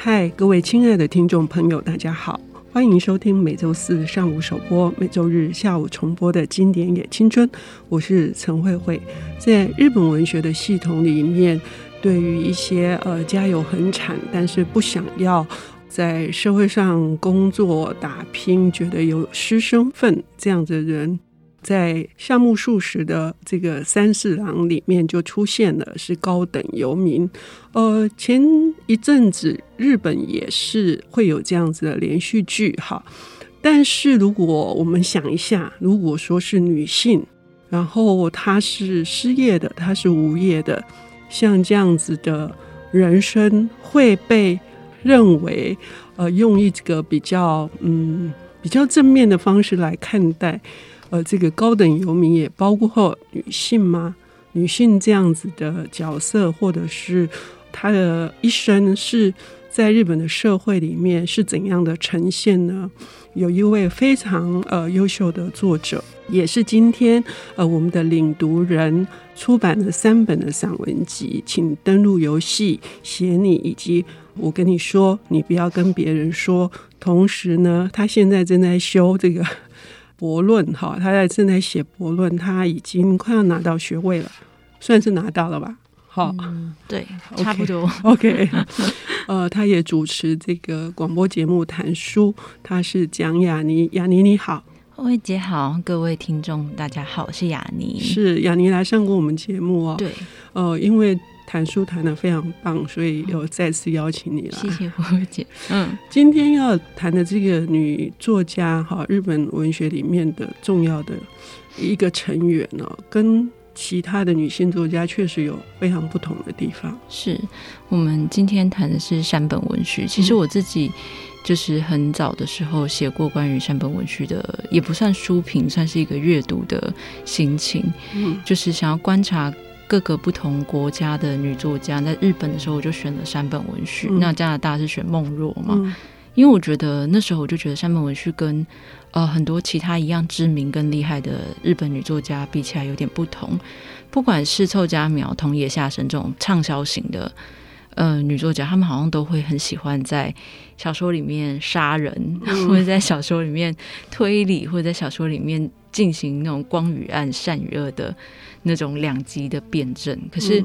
嗨，各位亲爱的听众朋友，大家好，欢迎收听每周四上午首播、每周日下午重播的经典也青春。我是陈慧慧。在日本文学的系统里面，对于一些呃家有很产，但是不想要在社会上工作打拼，觉得有失身份这样的人。在夏目漱石的这个三四郎里面就出现了，是高等游民。呃，前一阵子日本也是会有这样子的连续剧哈。但是如果我们想一下，如果说是女性，然后她是失业的，她是无业的，像这样子的人生会被认为呃用一个比较嗯比较正面的方式来看待。呃，这个高等游民也包括女性吗？女性这样子的角色，或者是她的一生是在日本的社会里面是怎样的呈现呢？有一位非常呃优秀的作者，也是今天呃我们的领读人出版了三本的散文集，请登录游戏写你，以及我跟你说，你不要跟别人说。同时呢，他现在正在修这个。博论哈，他在正在写博论，他已经快要拿到学位了，算是拿到了吧？好、嗯，对，差不多。OK. 呃，他也主持这个广播节目谈书，他是蒋雅妮，雅妮你好，慧姐好，各位听众大家好，我是雅妮，是雅妮来上过我们节目哦，对，呃，因为。谈书谈的非常棒，所以又再次邀请你了。谢谢慧姐。嗯，今天要谈的这个女作家哈，日本文学里面的重要的一个成员呢，跟其他的女性作家确实有非常不同的地方。是我们今天谈的是山本文绪。其实我自己就是很早的时候写过关于山本文绪的，也不算书评，算是一个阅读的心情。嗯，就是想要观察。各个不同国家的女作家，在日本的时候我就选了山本文绪，嗯、那加拿大是选梦若嘛？嗯、因为我觉得那时候我就觉得山本文绪跟呃很多其他一样知名跟厉害的日本女作家比起来有点不同，不管是凑佳苗、桐野下神这种畅销型的呃女作家，她们好像都会很喜欢在小说里面杀人，嗯、或者在小说里面推理，或者在小说里面进行那种光与暗、善与恶的。那种两极的辩证，可是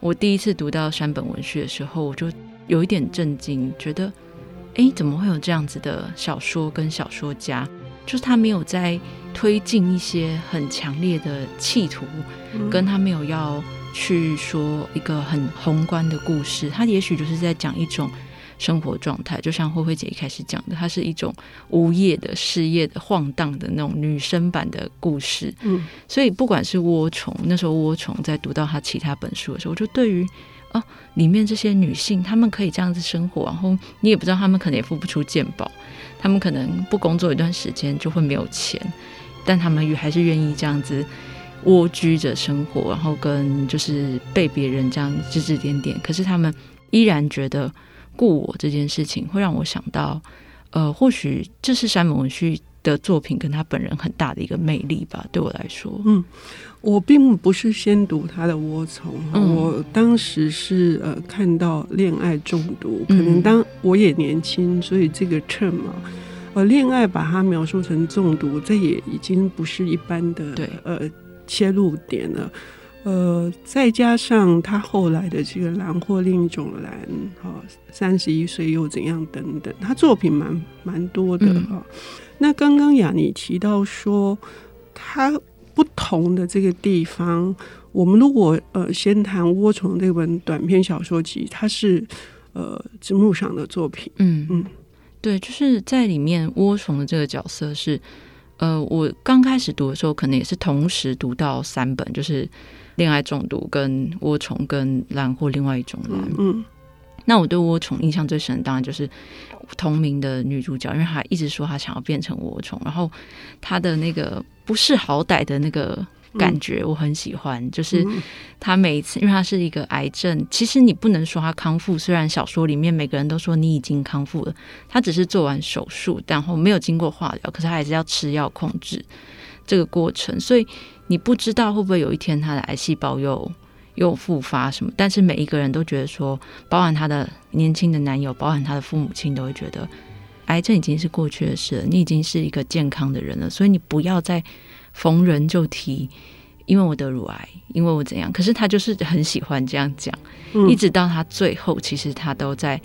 我第一次读到山本文绪的时候，我就有一点震惊，觉得，哎，怎么会有这样子的小说跟小说家？就是他没有在推进一些很强烈的企图，跟他没有要去说一个很宏观的故事，他也许就是在讲一种。生活状态，就像慧慧姐一开始讲的，它是一种无业的、失业的、晃荡的那种女生版的故事。嗯，所以不管是涡虫，那时候涡虫在读到她其他本书的时候，我就对于啊，里面这些女性，她们可以这样子生活，然后你也不知道她们可能也付不出健保，她们可能不工作一段时间就会没有钱，但她们也还是愿意这样子蜗居着生活，然后跟就是被别人这样指指点点，可是她们依然觉得。故我这件事情会让我想到，呃，或许这是山本文绪的作品跟他本人很大的一个魅力吧。对我来说，嗯，我并不是先读他的《窝虫》，嗯，我当时是呃看到恋爱中毒，可能当我也年轻，所以这个 term 嘛，呃，恋爱把它描述成中毒，这也已经不是一般的对呃切入点了。呃，再加上他后来的这个蓝或另一种蓝，哈，三十一岁又怎样等等，他作品蛮蛮多的哈。嗯、那刚刚雅妮提到说，他不同的这个地方，我们如果呃先谈《涡虫》这本短篇小说集，它是呃直木赏的作品，嗯。嗯，对，就是在里面涡虫的这个角色是，呃，我刚开始读的时候，可能也是同时读到三本，就是。恋爱中毒跟涡虫跟蓝或另外一种蓝，嗯，那我对涡虫印象最深，当然就是同名的女主角，因为她一直说她想要变成涡虫，然后她的那个不识好歹的那个感觉，我很喜欢。嗯、就是他每一次，因为他是一个癌症，其实你不能说他康复，虽然小说里面每个人都说你已经康复了，他只是做完手术，然后没有经过化疗，可是他还是要吃药控制这个过程，所以。你不知道会不会有一天他的癌细胞又又复发什么，但是每一个人都觉得说，包含他的年轻的男友，包含他的父母亲，都会觉得癌症已经是过去的事了，你已经是一个健康的人了，所以你不要再逢人就提，因为我得乳癌，因为我怎样。可是他就是很喜欢这样讲，嗯、一直到他最后，其实他都在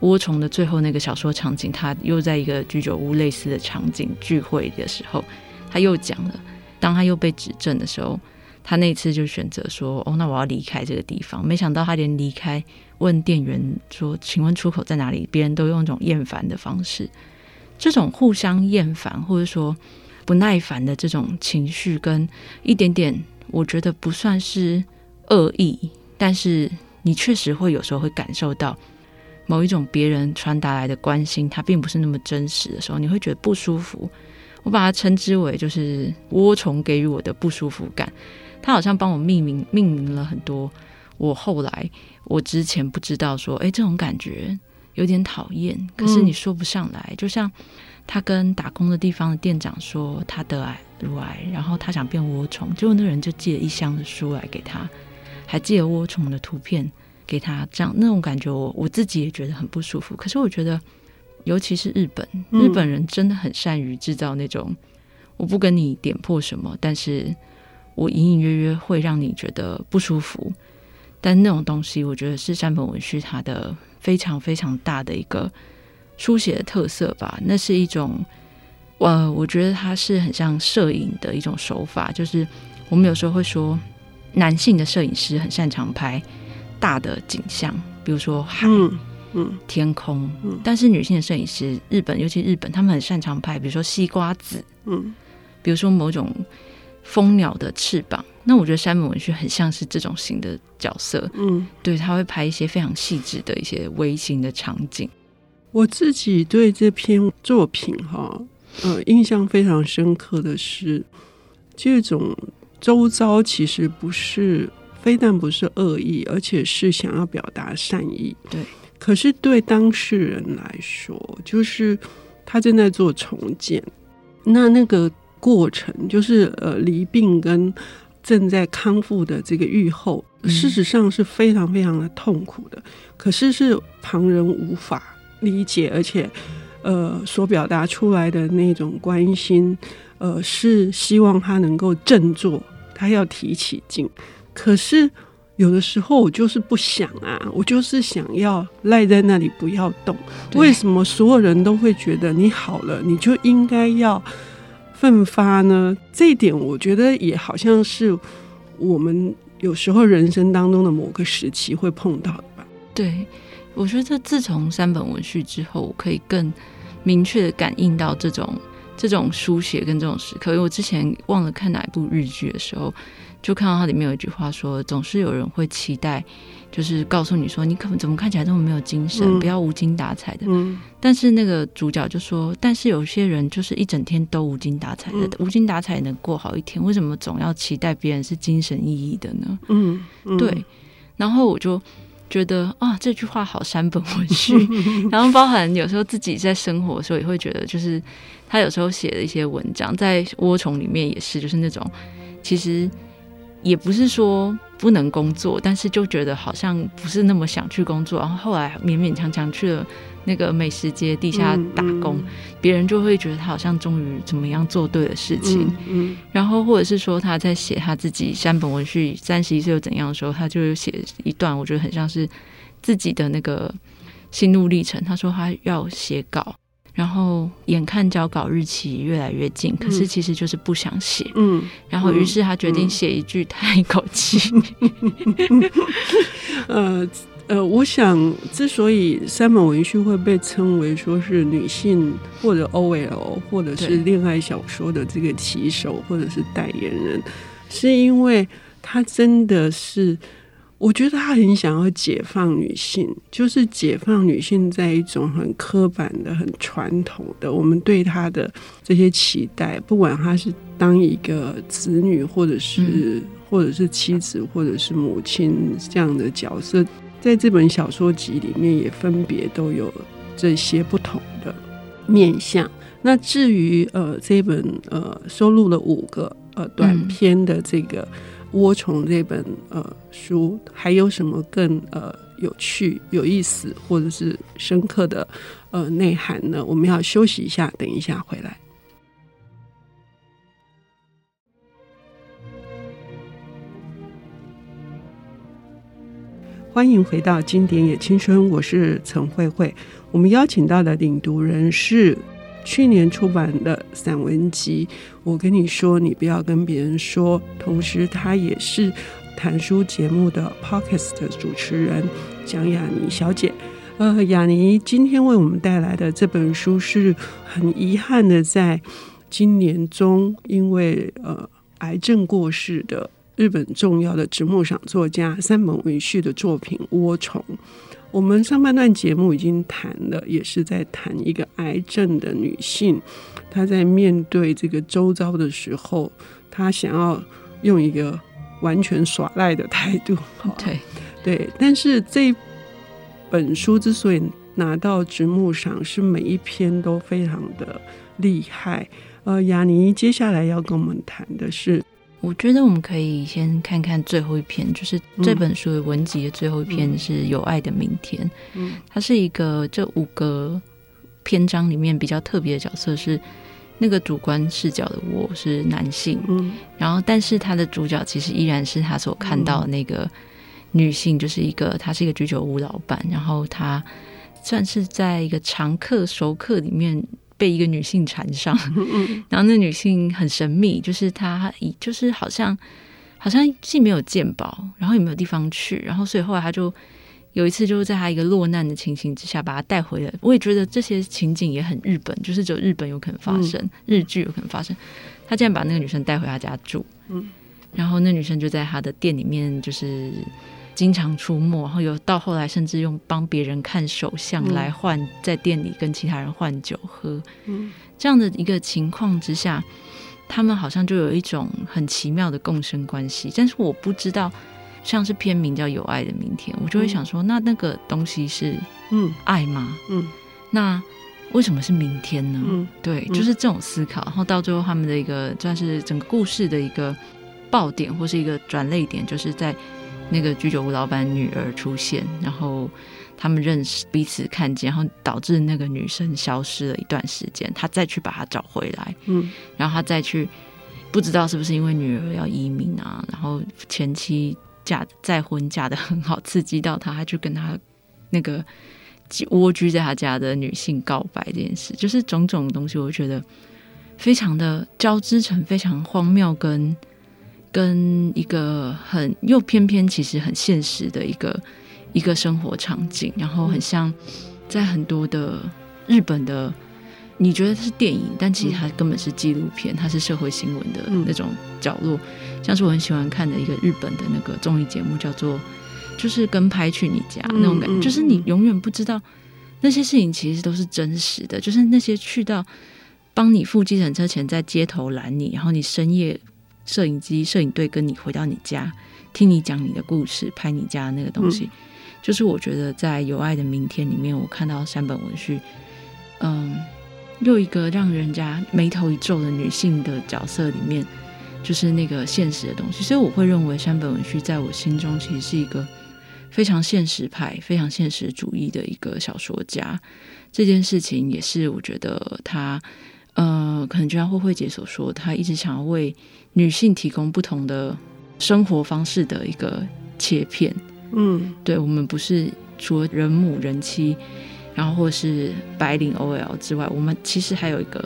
窝虫的最后那个小说场景，他又在一个居酒屋类似的场景聚会的时候，他又讲了，当他又被指证的时候。他那次就选择说：“哦，那我要离开这个地方。”没想到他连离开问店员说：“请问出口在哪里？”别人都用一种厌烦的方式，这种互相厌烦或者说不耐烦的这种情绪，跟一点点我觉得不算是恶意，但是你确实会有时候会感受到某一种别人传达来的关心，它并不是那么真实的时候，你会觉得不舒服。我把它称之为就是窝虫给予我的不舒服感。它好像帮我命名命名了很多，我后来我之前不知道说，哎，这种感觉有点讨厌，可是你说不上来。嗯、就像他跟打工的地方的店长说他得癌乳癌，然后他想变窝虫，结果那个人就寄了一箱的书来给他，还寄了窝虫的图片给他，这样那种感觉我我自己也觉得很不舒服。可是我觉得，尤其是日本，日本人真的很善于制造那种，我不跟你点破什么，但是。我隐隐约约会让你觉得不舒服，但那种东西，我觉得是山本文绪它的非常非常大的一个书写的特色吧。那是一种，呃，我觉得它是很像摄影的一种手法，就是我们有时候会说，男性的摄影师很擅长拍大的景象，比如说海、嗯嗯、天空，嗯、但是女性的摄影师，日本尤其日本，他们很擅长拍，比如说西瓜子，嗯，比如说某种。蜂鸟的翅膀，那我觉得山本文学很像是这种型的角色，嗯，对，他会拍一些非常细致的一些微型的场景。我自己对这篇作品哈，呃，印象非常深刻的是，这种周遭其实不是，非但不是恶意，而且是想要表达善意，对。可是对当事人来说，就是他正在做重建，那那个。过程就是呃，离病跟正在康复的这个愈后，事实上是非常非常的痛苦的。可是是旁人无法理解，而且呃，所表达出来的那种关心，呃，是希望他能够振作，他要提起劲。可是有的时候我就是不想啊，我就是想要赖在那里不要动。为什么所有人都会觉得你好了，你就应该要？奋发呢？这一点我觉得也好像是我们有时候人生当中的某个时期会碰到的吧。对，我觉得自从三本文序之后，我可以更明确的感应到这种这种书写跟这种时刻。因为我之前忘了看哪一部日剧的时候，就看到它里面有一句话说：“总是有人会期待。”就是告诉你说，你可能怎么看起来这么没有精神，嗯、不要无精打采的。嗯、但是那个主角就说，但是有些人就是一整天都无精打采的，嗯、无精打采能过好一天，为什么总要期待别人是精神奕奕的呢？嗯，嗯对。然后我就觉得啊，这句话好山本文绪。然后包含有时候自己在生活的时候，也会觉得，就是他有时候写的一些文章，在窝虫里面也是，就是那种其实。也不是说不能工作，但是就觉得好像不是那么想去工作，然后后来勉勉强强去了那个美食街地下打工，嗯嗯、别人就会觉得他好像终于怎么样做对了事情，然后或者是说他在写他自己山本文绪三十一岁又怎样的时候，他就写一段，我觉得很像是自己的那个心路历程。他说他要写稿。然后眼看交稿日期越来越近，可是其实就是不想写。嗯，然后于是他决定写一句叹一口气。呃呃，我想之所以三本文绪会被称为说是女性或者 OL 或者是恋爱小说的这个旗手或者是代言人，是因为他真的是。我觉得他很想要解放女性，就是解放女性在一种很刻板的、很传统的我们对她的这些期待，不管她是当一个子女，或者是、嗯、或者是妻子，或者是母亲这样的角色，在这本小说集里面也分别都有这些不同的面向。那至于呃这本呃收录了五个呃短篇的这个。《涡虫》这本呃书还有什么更呃有趣、有意思或者是深刻的呃内涵呢？我们要休息一下，等一下回来。欢迎回到《经典也青春》，我是陈慧慧。我们邀请到的领读人是去年出版的散文集。我跟你说，你不要跟别人说。同时，他也是谈书节目的 Podcast 的主持人蒋雅妮小姐。呃，雅妮今天为我们带来的这本书是很遗憾的，在今年中因为呃癌症过世的。日本重要的直木赏作家山本文绪的作品《涡虫》，我们上半段节目已经谈了，也是在谈一个癌症的女性，她在面对这个周遭的时候，她想要用一个完全耍赖的态度。对对，但是这本书之所以拿到直木赏，是每一篇都非常的厉害。呃，雅尼接下来要跟我们谈的是。我觉得我们可以先看看最后一篇，就是这本书的文集的最后一篇是《有爱的明天》。嗯，它是一个这五个篇章里面比较特别的角色，是那个主观视角的我是男性。嗯，然后但是他的主角其实依然是他所看到的那个女性，就是一个她是一个居酒屋老板，然后她算是在一个常客熟客里面。被一个女性缠上，然后那女性很神秘，就是她，就是好像好像既没有鉴宝，然后也没有地方去，然后所以后来她就有一次就是在她一个落难的情形之下把她带回了。我也觉得这些情景也很日本，就是只有日本有可能发生，日剧有可能发生。他竟然把那个女生带回她家住，然后那女生就在他的店里面就是。经常出没，然后有到后来甚至用帮别人看手相来换在店里跟其他人换酒喝，嗯，这样的一个情况之下，他们好像就有一种很奇妙的共生关系。但是我不知道，像是片名叫《有爱的明天》，我就会想说，那那个东西是嗯爱吗？嗯，那为什么是明天呢？嗯，对，就是这种思考。然后到最后，他们的一个算是整个故事的一个爆点或是一个转泪点，就是在。那个居酒屋老板女儿出现，然后他们认识彼此看见，然后导致那个女生消失了一段时间，他再去把她找回来，嗯，然后他再去，不知道是不是因为女儿要移民啊，然后前妻嫁再婚嫁的很好，刺激到他，他去跟他那个蜗居在他家的女性告白这件事，就是种种东西，我觉得非常的交织成非常荒谬跟。跟一个很又偏偏其实很现实的一个一个生活场景，然后很像在很多的日本的，你觉得它是电影，但其实它根本是纪录片，它是社会新闻的那种角落。像是我很喜欢看的一个日本的那个综艺节目，叫做就是跟拍去你家那种感觉，就是你永远不知道那些事情其实都是真实的，就是那些去到帮你付计程车钱，在街头拦你，然后你深夜。摄影机、摄影队跟你回到你家，听你讲你的故事，拍你家的那个东西，嗯、就是我觉得在《有爱的明天》里面，我看到山本文绪，嗯，又一个让人家眉头一皱的女性的角色里面，就是那个现实的东西。所以我会认为山本文绪在我心中其实是一个非常现实派、非常现实主义的一个小说家。这件事情也是我觉得他。呃，可能就像慧慧姐所说，她一直想要为女性提供不同的生活方式的一个切片。嗯，对，我们不是除了人母人妻，然后或是白领 OL 之外，我们其实还有一个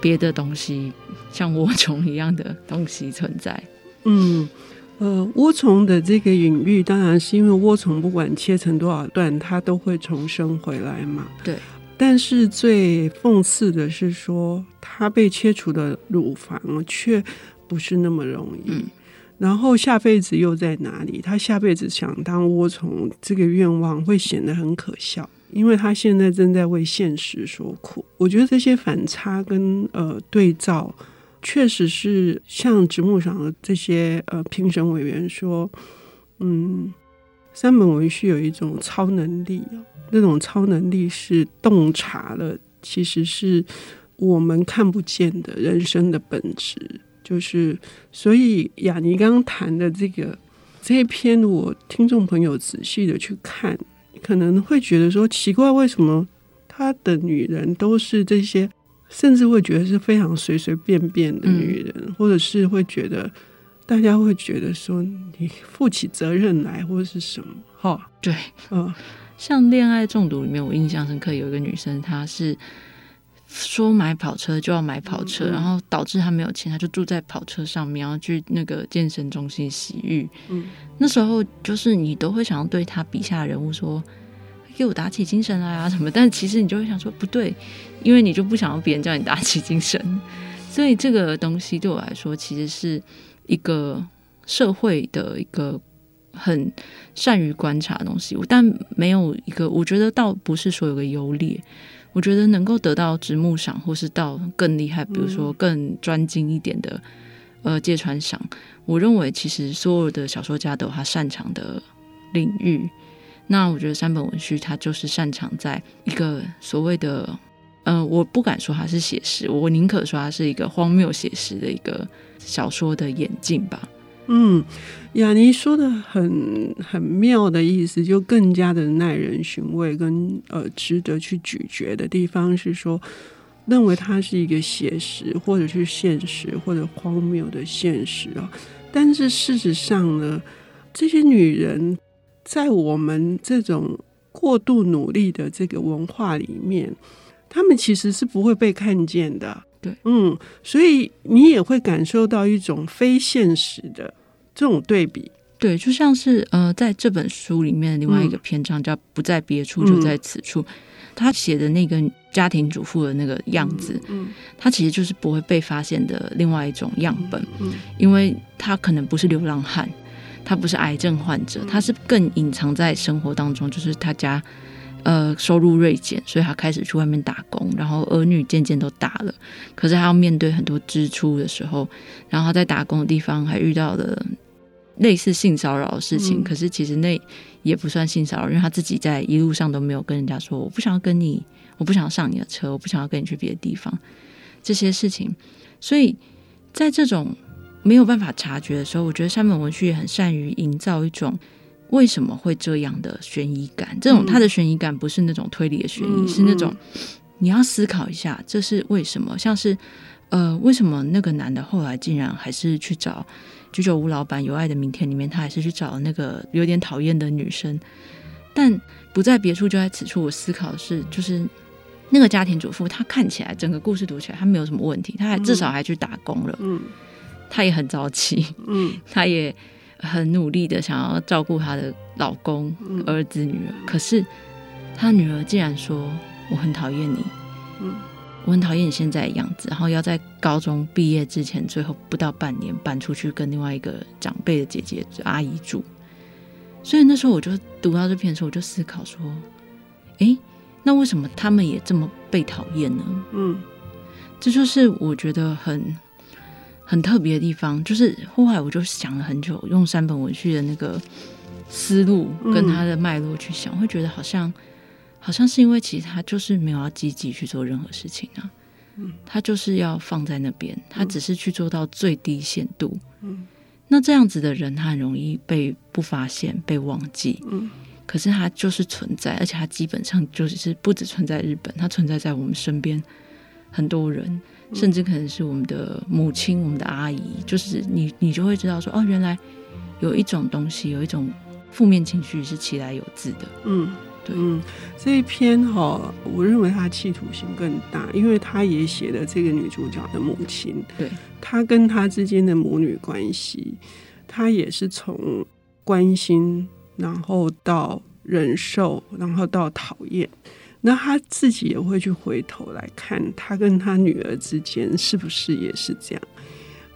别的东西，像涡虫一样的东西存在。嗯，呃，涡虫的这个隐喻，当然是因为涡虫不管切成多少段，它都会重生回来嘛。对。但是最讽刺的是说，它被切除的乳房却不是那么容易。嗯、然后下辈子又在哪里？他下辈子想当涡虫，这个愿望会显得很可笑，因为他现在正在为现实所苦。我觉得这些反差跟呃对照，确实是像直木赏的这些呃评审委员说，嗯，三本文绪有一种超能力那种超能力是洞察了，其实是我们看不见的人生的本质。就是所以雅尼刚刚谈的这个这一篇，我听众朋友仔细的去看，可能会觉得说奇怪，为什么他的女人都是这些，甚至会觉得是非常随随便便的女人，嗯、或者是会觉得大家会觉得说你负起责任来，或者是什么？哈，对，嗯，像《恋爱中毒》里面，我印象深刻有一个女生，她是。说买跑车就要买跑车，嗯、然后导致他没有钱，他就住在跑车上面，然后去那个健身中心洗浴。嗯，那时候就是你都会想要对他笔下的人物说：“给我打起精神来啊什么。”但其实你就会想说不对，因为你就不想要别人叫你打起精神。所以这个东西对我来说，其实是一个社会的一个很善于观察的东西，但没有一个，我觉得倒不是说有个优劣。我觉得能够得到直木赏，或是到更厉害，比如说更专精一点的，呃，芥川赏。我认为其实所有的小说家都有他擅长的领域。那我觉得山本文绪他就是擅长在一个所谓的，嗯、呃，我不敢说他是写实，我宁可说他是一个荒谬写实的一个小说的演进吧。嗯，雅尼说的很很妙的意思，就更加的耐人寻味跟呃值得去咀嚼的地方是说，认为它是一个写实或者是现实或者荒谬的现实啊。但是事实上呢，这些女人在我们这种过度努力的这个文化里面，她们其实是不会被看见的。对，嗯，所以你也会感受到一种非现实的这种对比。对，就像是呃，在这本书里面的另外一个篇章叫“不在别处，就在此处”，嗯、他写的那个家庭主妇的那个样子，嗯，他、嗯、其实就是不会被发现的另外一种样本，嗯，嗯，因为他可能不是流浪汉，他不是癌症患者，他是更隐藏在生活当中，就是他家。呃，收入锐减，所以他开始去外面打工，然后儿女渐渐都大了，可是他要面对很多支出的时候，然后他在打工的地方还遇到了类似性骚扰的事情，嗯、可是其实那也不算性骚扰，因为他自己在一路上都没有跟人家说，我不想要跟你，我不想要上你的车，我不想要跟你去别的地方，这些事情，所以在这种没有办法察觉的时候，我觉得山本文绪也很善于营造一种。为什么会这样的悬疑感？这种他的悬疑感不是那种推理的悬疑，嗯、是那种你要思考一下，这是为什么？像是呃，为什么那个男的后来竟然还是去找居酒屋老板？有爱的明天里面，他还是去找那个有点讨厌的女生。但不在别处，就在此处。我思考的是，就是那个家庭主妇，她看起来整个故事读起来，她没有什么问题，她还至少还去打工了，嗯，她也很早起，嗯，她也。很努力的想要照顾她的老公、儿子、女儿，可是她女儿竟然说：“我很讨厌你，嗯，我很讨厌你现在的样子。”然后要在高中毕业之前，最后不到半年搬出去跟另外一个长辈的姐姐阿姨住。所以那时候我就读到这篇的时候，我就思考说：“诶，那为什么他们也这么被讨厌呢？”嗯，这就是我觉得很。很特别的地方，就是后来我就想了很久，用山本文绪的那个思路跟他的脉络去想，嗯、会觉得好像好像是因为其实他就是没有要积极去做任何事情啊，嗯、他就是要放在那边，他只是去做到最低限度。嗯、那这样子的人，他很容易被不发现、被忘记。嗯、可是他就是存在，而且他基本上就是不只存在日本，他存在在我们身边很多人。甚至可能是我们的母亲、我们的阿姨，就是你，你就会知道说，哦，原来有一种东西，有一种负面情绪是其来有自的。嗯，对，嗯，这一篇哈、哦，我认为他企图性更大，因为他也写了这个女主角的母亲，对，她跟她之间的母女关系，她也是从关心，然后到忍受，然后到讨厌。那他自己也会去回头来看，他跟他女儿之间是不是也是这样？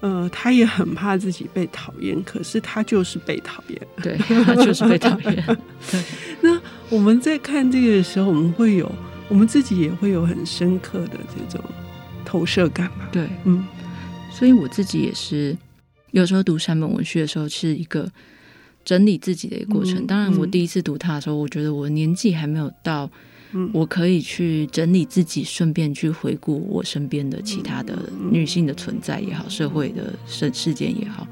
呃，他也很怕自己被讨厌，可是他就是被讨厌，对，他就是被讨厌。对，那我们在看这个的时候，我们会有，我们自己也会有很深刻的这种投射感嘛？对，嗯，所以我自己也是有时候读山本文学的时候，是一个整理自己的一个过程。嗯，当然，我第一次读他的时候，我觉得我年纪还没有到。嗯，我可以去整理自己，顺便去回顾我身边的其他的女性的存在也好，社会的事事件也好。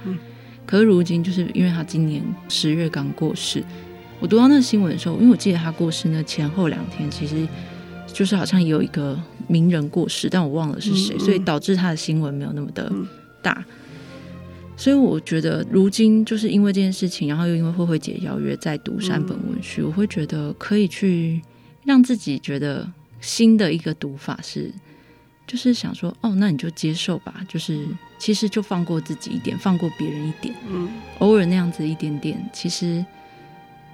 可是如今，就是因为他今年十月刚过世，我读到那个新闻的时候，因为我记得他过世那前后两天，其实就是好像有一个名人过世，但我忘了是谁，所以导致他的新闻没有那么的大。所以我觉得，如今就是因为这件事情，然后又因为慧慧姐邀约再读山本文绪，我会觉得可以去让自己觉得新的一个读法是，就是想说，哦，那你就接受吧，就是。其实就放过自己一点，放过别人一点，嗯，偶尔那样子一点点，其实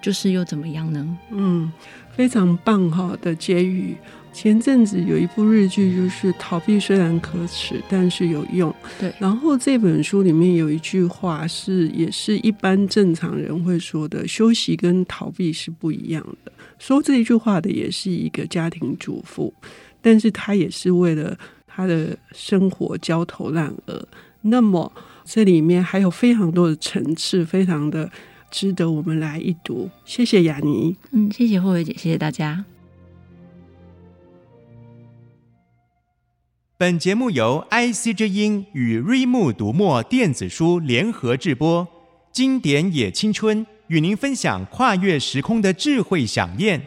就是又怎么样呢？嗯，非常棒哈的结语。前阵子有一部日剧，就是逃避虽然可耻，但是有用。对，然后这本书里面有一句话是，也是一般正常人会说的：休息跟逃避是不一样的。说这一句话的也是一个家庭主妇，但是她也是为了。她的生活焦头烂额，那么这里面还有非常多的层次，非常的值得我们来一读。谢谢雅尼，嗯，谢谢慧慧姐，谢谢大家。本节目由 IC 之音与瑞木读墨电子书联合制播，经典也青春与您分享跨越时空的智慧想念。